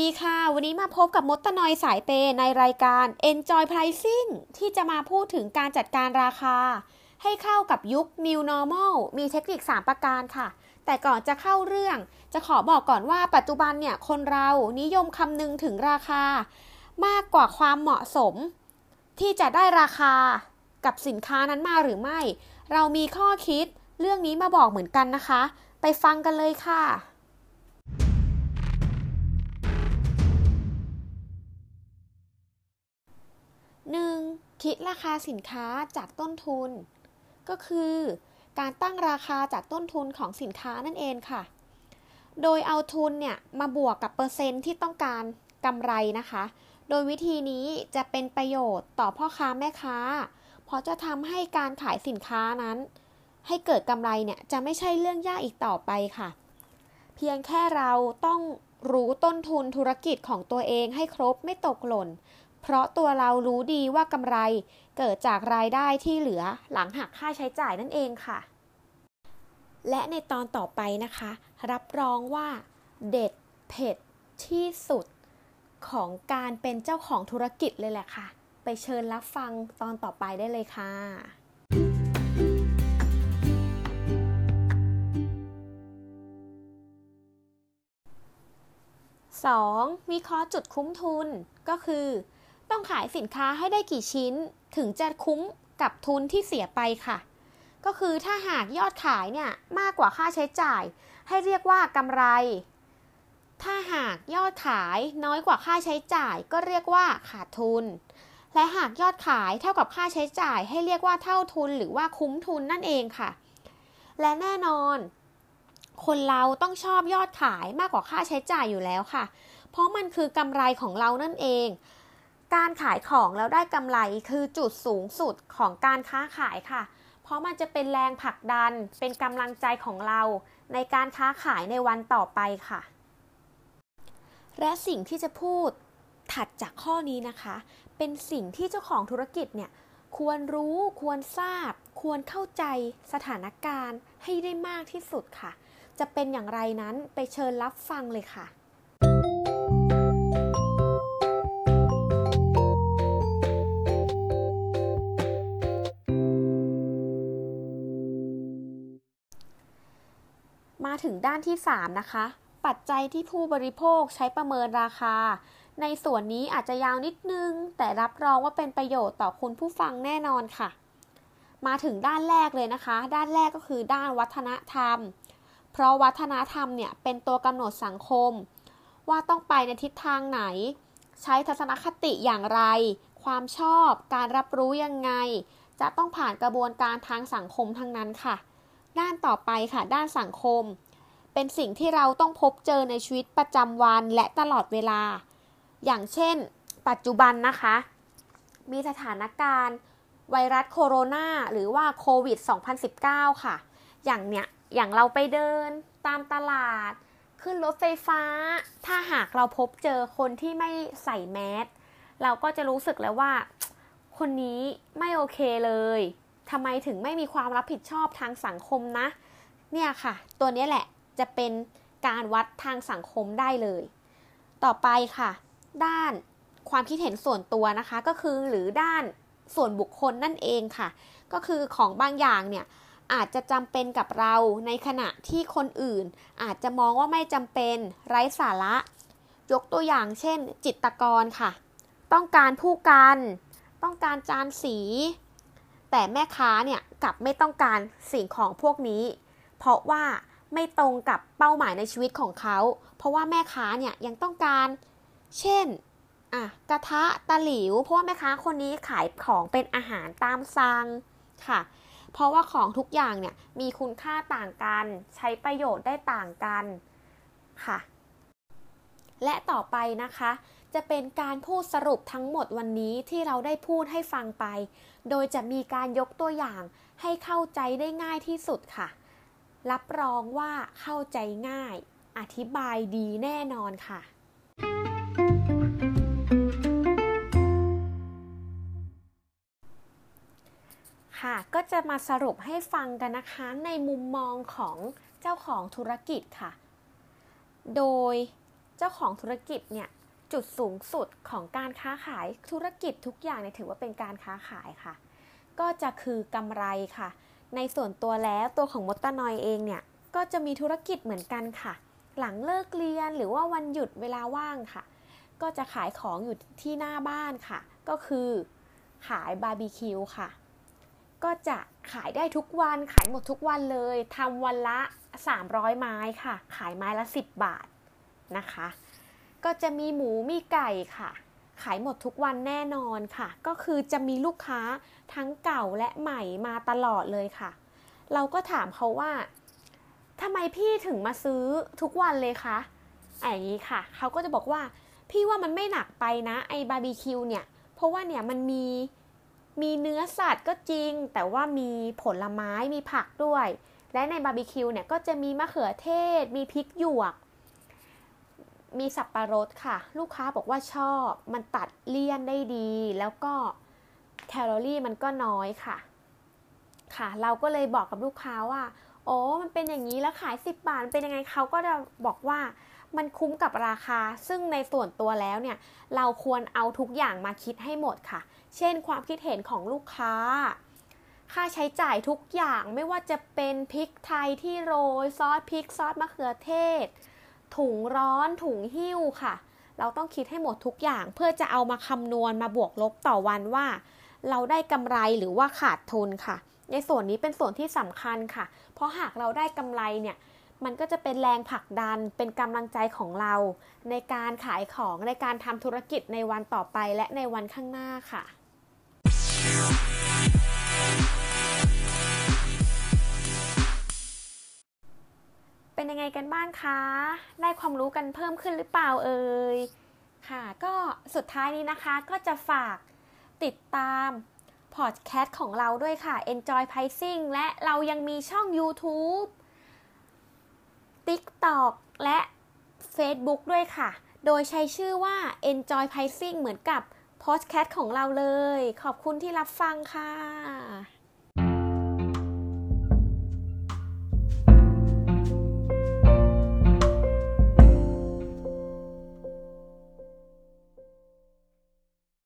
ดีค่ะ วันนี้มาพบกับมดตะนอยสายเปในรายการ Enjoy Pricing ที่จะมาพูดถึงการจัดการราคา ให้เข้ากับยุค New Normal มีเทคนิค 3 ประการค่ะ แต่ก่อนจะเข้าเรื่อง จะขอบอกก่อนว่าปัจจุบันเนี่ย คนเรานิยมคำนึงถึงราคา มากกว่าความเหมาะสม ที่จะได้ราคากับสินค้านั้นมาหรือไม่ เรามีข้อคิดเรื่องนี้มาบอกเหมือนกันนะคะ ไปฟังกันเลยค่ะ คิดราคาสินค้าจากต้นทุน ก็คือ การตั้งราคาจากต้นทุนของสินค้านั่นเองค่ะ โดยเอาทุนเนี่ยมาบวกกับเปอร์เซ็นต์ที่ต้องการกำไรนะคะ โดยวิธีนี้จะเป็นประโยชน์ต่อพ่อค้าแม่ค้า เพราะจะทำให้การขายสินค้านั้น ให้เกิดกำไรเนี่ยจะไม่ใช่เรื่องยากอีกต่อไปค่ะ เพียงแค่เราต้องรู้ต้นทุนธุรกิจของตัวเองให้ครบไม่ตกหล่น เพราะตัวเรารู้ดีว่ากำไรเกิดจากรายได้ที่เหลือหลังหักค่าใช้จ่ายนั่นเองค่ะ และในตอนต่อไปนะคะ รับรองว่า เด็ดเผ็ดที่สุดของการเป็นเจ้าของธุรกิจเลยแหละค่ะ ไปเชิญรับฟังตอนต่อไปได้เลยค่ะ 2. วิเคราะห์จุดคุ้มทุนก็คือ ต้องขายสินค้าให้ได้กี่ชิ้น ถึงจะคุ้มกับทุนที่เสียไปค่ะ ก็คือถ้าหากยอดขายเนี่ยมากกว่าค่าใช้จ่าย ให้เรียกว่ากำไร ถ้าหากยอดขายน้อยกว่าค่าใช้จ่าย ก็เรียกว่าขาดทุน และหากยอดขายเท่ากับค่าใช้จ่าย ให้เรียกว่าเท่าทุนหรือว่าคุ้มทุนนั่นเองค่ะ และแน่นอน คนเราต้องชอบยอดขายมากกว่าค่าใช้จ่ายอยู่แล้วค่ะ เพราะมันคือกำไรของเรานั่นเอง การขายของแล้วได้กำไรคือจุดสูงสุดของการค้าขายค่ะ เพราะมันจะเป็นแรงผลักดัน เป็นกำลังใจของเรา ในการค้าขายในวันต่อไปค่ะ และสิ่งที่จะพูดถัดจากข้อนี้นะคะ เป็นสิ่งที่เจ้าของธุรกิจเนี่ยควรรู้ควรทราบ ควรเข้าใจสถานการณ์ให้ได้มากที่สุดค่ะ จะเป็นอย่างไรนั้นไปเชิญรับฟังเลยค่ะ มาถึงด้านที่ 3 นะคะ ปัจจัยที่ผู้บริโภคใช้ประเมินราคา ในส่วนนี้อาจจะยาวนิดนึง แต่รับรองว่าเป็นประโยชน์ต่อคุณผู้ฟังแน่นอนค่ะ มาถึงด้านแรกเลยนะคะ ด้านแรกก็คือด้านวัฒนธรรม เพราะวัฒนธรรมเนี่ยเป็นตัวกำหนดสังคม ว่าต้องไปในทิศทางไหน ใช้ทัศนคติอย่างไร ความชอบ การรับรู้ยังไง จะต้องผ่านกระบวนการทางสังคมทั้งนั้นค่ะด้านต่อไปค่ะ ด้านสังคม เป็นสิ่งที่เราต้องพบเจอในชีวิตประจำวันและตลอดเวลา อย่างเช่น ปัจจุบันนะคะ มีสถานการณ์ ไวรัสโคโรนาหรือว่าโควิด 2019 ค่ะ อย่างเนี้ย อย่างเราไปเดินตามตลาด ขึ้นรถไฟฟ้า ถ้าหากเราพบเจอคนที่ไม่ใส่แมส เราก็จะรู้สึกแล้วว่า คนนี้ไม่โอเคเลยทำไมถึงไม่มีความรับผิดชอบทางสังคมนะ เนี่ยค่ะ ตัวนี้แหละ จะเป็นการวัดทางสังคมได้เลย ต่อไปค่ะ ด้านความคิดเห็นส่วนตัวนะคะก็คือหรือด้านส่วนบุคคลนั่นเองค่ะ ก็คือของบางอย่างเนี่ยอาจจะจำเป็นกับเราในขณะที่คนอื่น อาจจะมองว่าไม่จำเป็นไร้สาระ ยกตัวอย่างเช่น จิตกรค่ะ ต้องการผู้กัน ต้องการจานสี แต่แม่ค้าเนี่ยกลับไม่ต้องการสิ่งของพวกนี้ เพราะว่า ไม่ตรงกับเป้าหมายในชีวิตของเขา เพราะว่าแม่ค้าเนี่ยยังต้องการ เช่นอะกระทะตะหลิว เพราะว่าแม่ค้าคนนี้ขายของเป็นอาหารตามสั่งค่ะ เพราะว่าของทุกอย่างเนี่ยมีคุณค่าต่างกัน ใช้ประโยชน์ได้ต่างกันค่ะ และต่อไปนะคะ จะเป็นการพูดสรุปทั้งหมดวันนี้ที่เราได้พูดให้ฟังไป โดยจะมีการยกตัวอย่างให้เข้าใจได้ง่ายที่สุดค่ะ รับรองว่าเข้าใจง่าย อธิบายดีแน่นอนค่ะ ค่ะก็จะมาสรุปให้ฟังกันนะคะ ในมุมมองของเจ้าของธุรกิจค่ะ โดยเจ้าของธุรกิจเนี่ยจุดสูงสุดของการค้าขายธุรกิจทุกอย่างเนี่ยถือว่าเป็นการค้าขายค่ะ ก็จะคือกำไรค่ะ ในส่วนตัวแล้วตัวของมดตานอยเองเนี่ย ก็จะมีธุรกิจเหมือนกันค่ะ หลังเลิกเรียนหรือว่าวันหยุดเวลาว่างค่ะ ก็จะขายของอยู่ที่หน้าบ้านค่ะ ก็คือขายบาร์บีคิวค่ะ ก็จะขายได้ทุกวันขายหมดทุกวันเลยทำวันละ 300 ไม้ค่ะ ขายไม้ละ 10 บาทนะคะ ก็จะมีหมูมีไก่ค่ะ ขายหมดทุกวันแน่นอนค่ะ ก็คือจะมีลูกค้าทั้งเก่าและใหม่มาตลอดเลยค่ะ เราก็ถามเขาว่าทำไมพี่ถึงมาซื้อทุกวันเลยคะอย่างนี้ค่ะ เขาก็จะบอกว่า พี่ว่ามันไม่หนักไปนะไอบาร์บีคิวเนี่ย เพราะว่าเนี่ยมันมีมีเนื้อสัตว์ก็จริง แต่ว่ามีผลไม้มีผักด้วย และในบาร์บีคิวเนี่ยก็จะมีมะเขือเทศ มีพริกหยวก มีสับปะรดค่ะ ลูกค้าบอกว่าชอบ มันตัดเลี่ยนได้ดี แล้วก็แคลอรี่มันก็น้อยค่ะ ค่ะ เราก็เลยบอกกับลูกค้าว่าโอ้มันเป็นอย่างนี้แล้วขาย 10 บาทเป็นยังไงเขาก็จะบอกว่ามันคุ้มกับราคา ซึ่งในส่วนตัวแล้วเนี่ย เราควรเอาทุกอย่างมาคิดให้หมดค่ะ เช่น ความคิดเห็นของลูกค้า ค่าใช้จ่ายทุกอย่างไม่ว่าจะเป็นพริกไทยที่โรย ซอสพริกซอสมะเขือเทศ ถุงร้อนถุงหิ้วค่ะ เราต้องคิดให้หมดทุกอย่าง เพื่อจะเอามาคำนวณมาบวกลบต่อวันว่า เราได้กำไรหรือว่าขาดทุนค่ะ ในส่วนนี้เป็นส่วนที่สำคัญค่ะ เพราะหากเราได้กำไรเนี่ยมันก็จะเป็นแรงผลักดันเป็นกำลังใจของเรา ในการขายของในการทำธุรกิจในวันต่อไปและในวันข้างหน้าค่ะ คะ ได้ความรู้กันเพิ่มขึ้นหรือเปล่าเอ่ยค่ะ ก็สุดท้ายนี้นะคะก็จะฝากติดตามพอดแคสต์ของเราด้วยค่ะ Enjoy Pricing และเรายังมีช่อง YouTube TikTok และ Facebook ด้วยค่ะ โดยใช้ชื่อว่า Enjoy Pricing เหมือนกับพอดแคสต์ของเราเลย ขอบคุณที่รับฟังค่ะ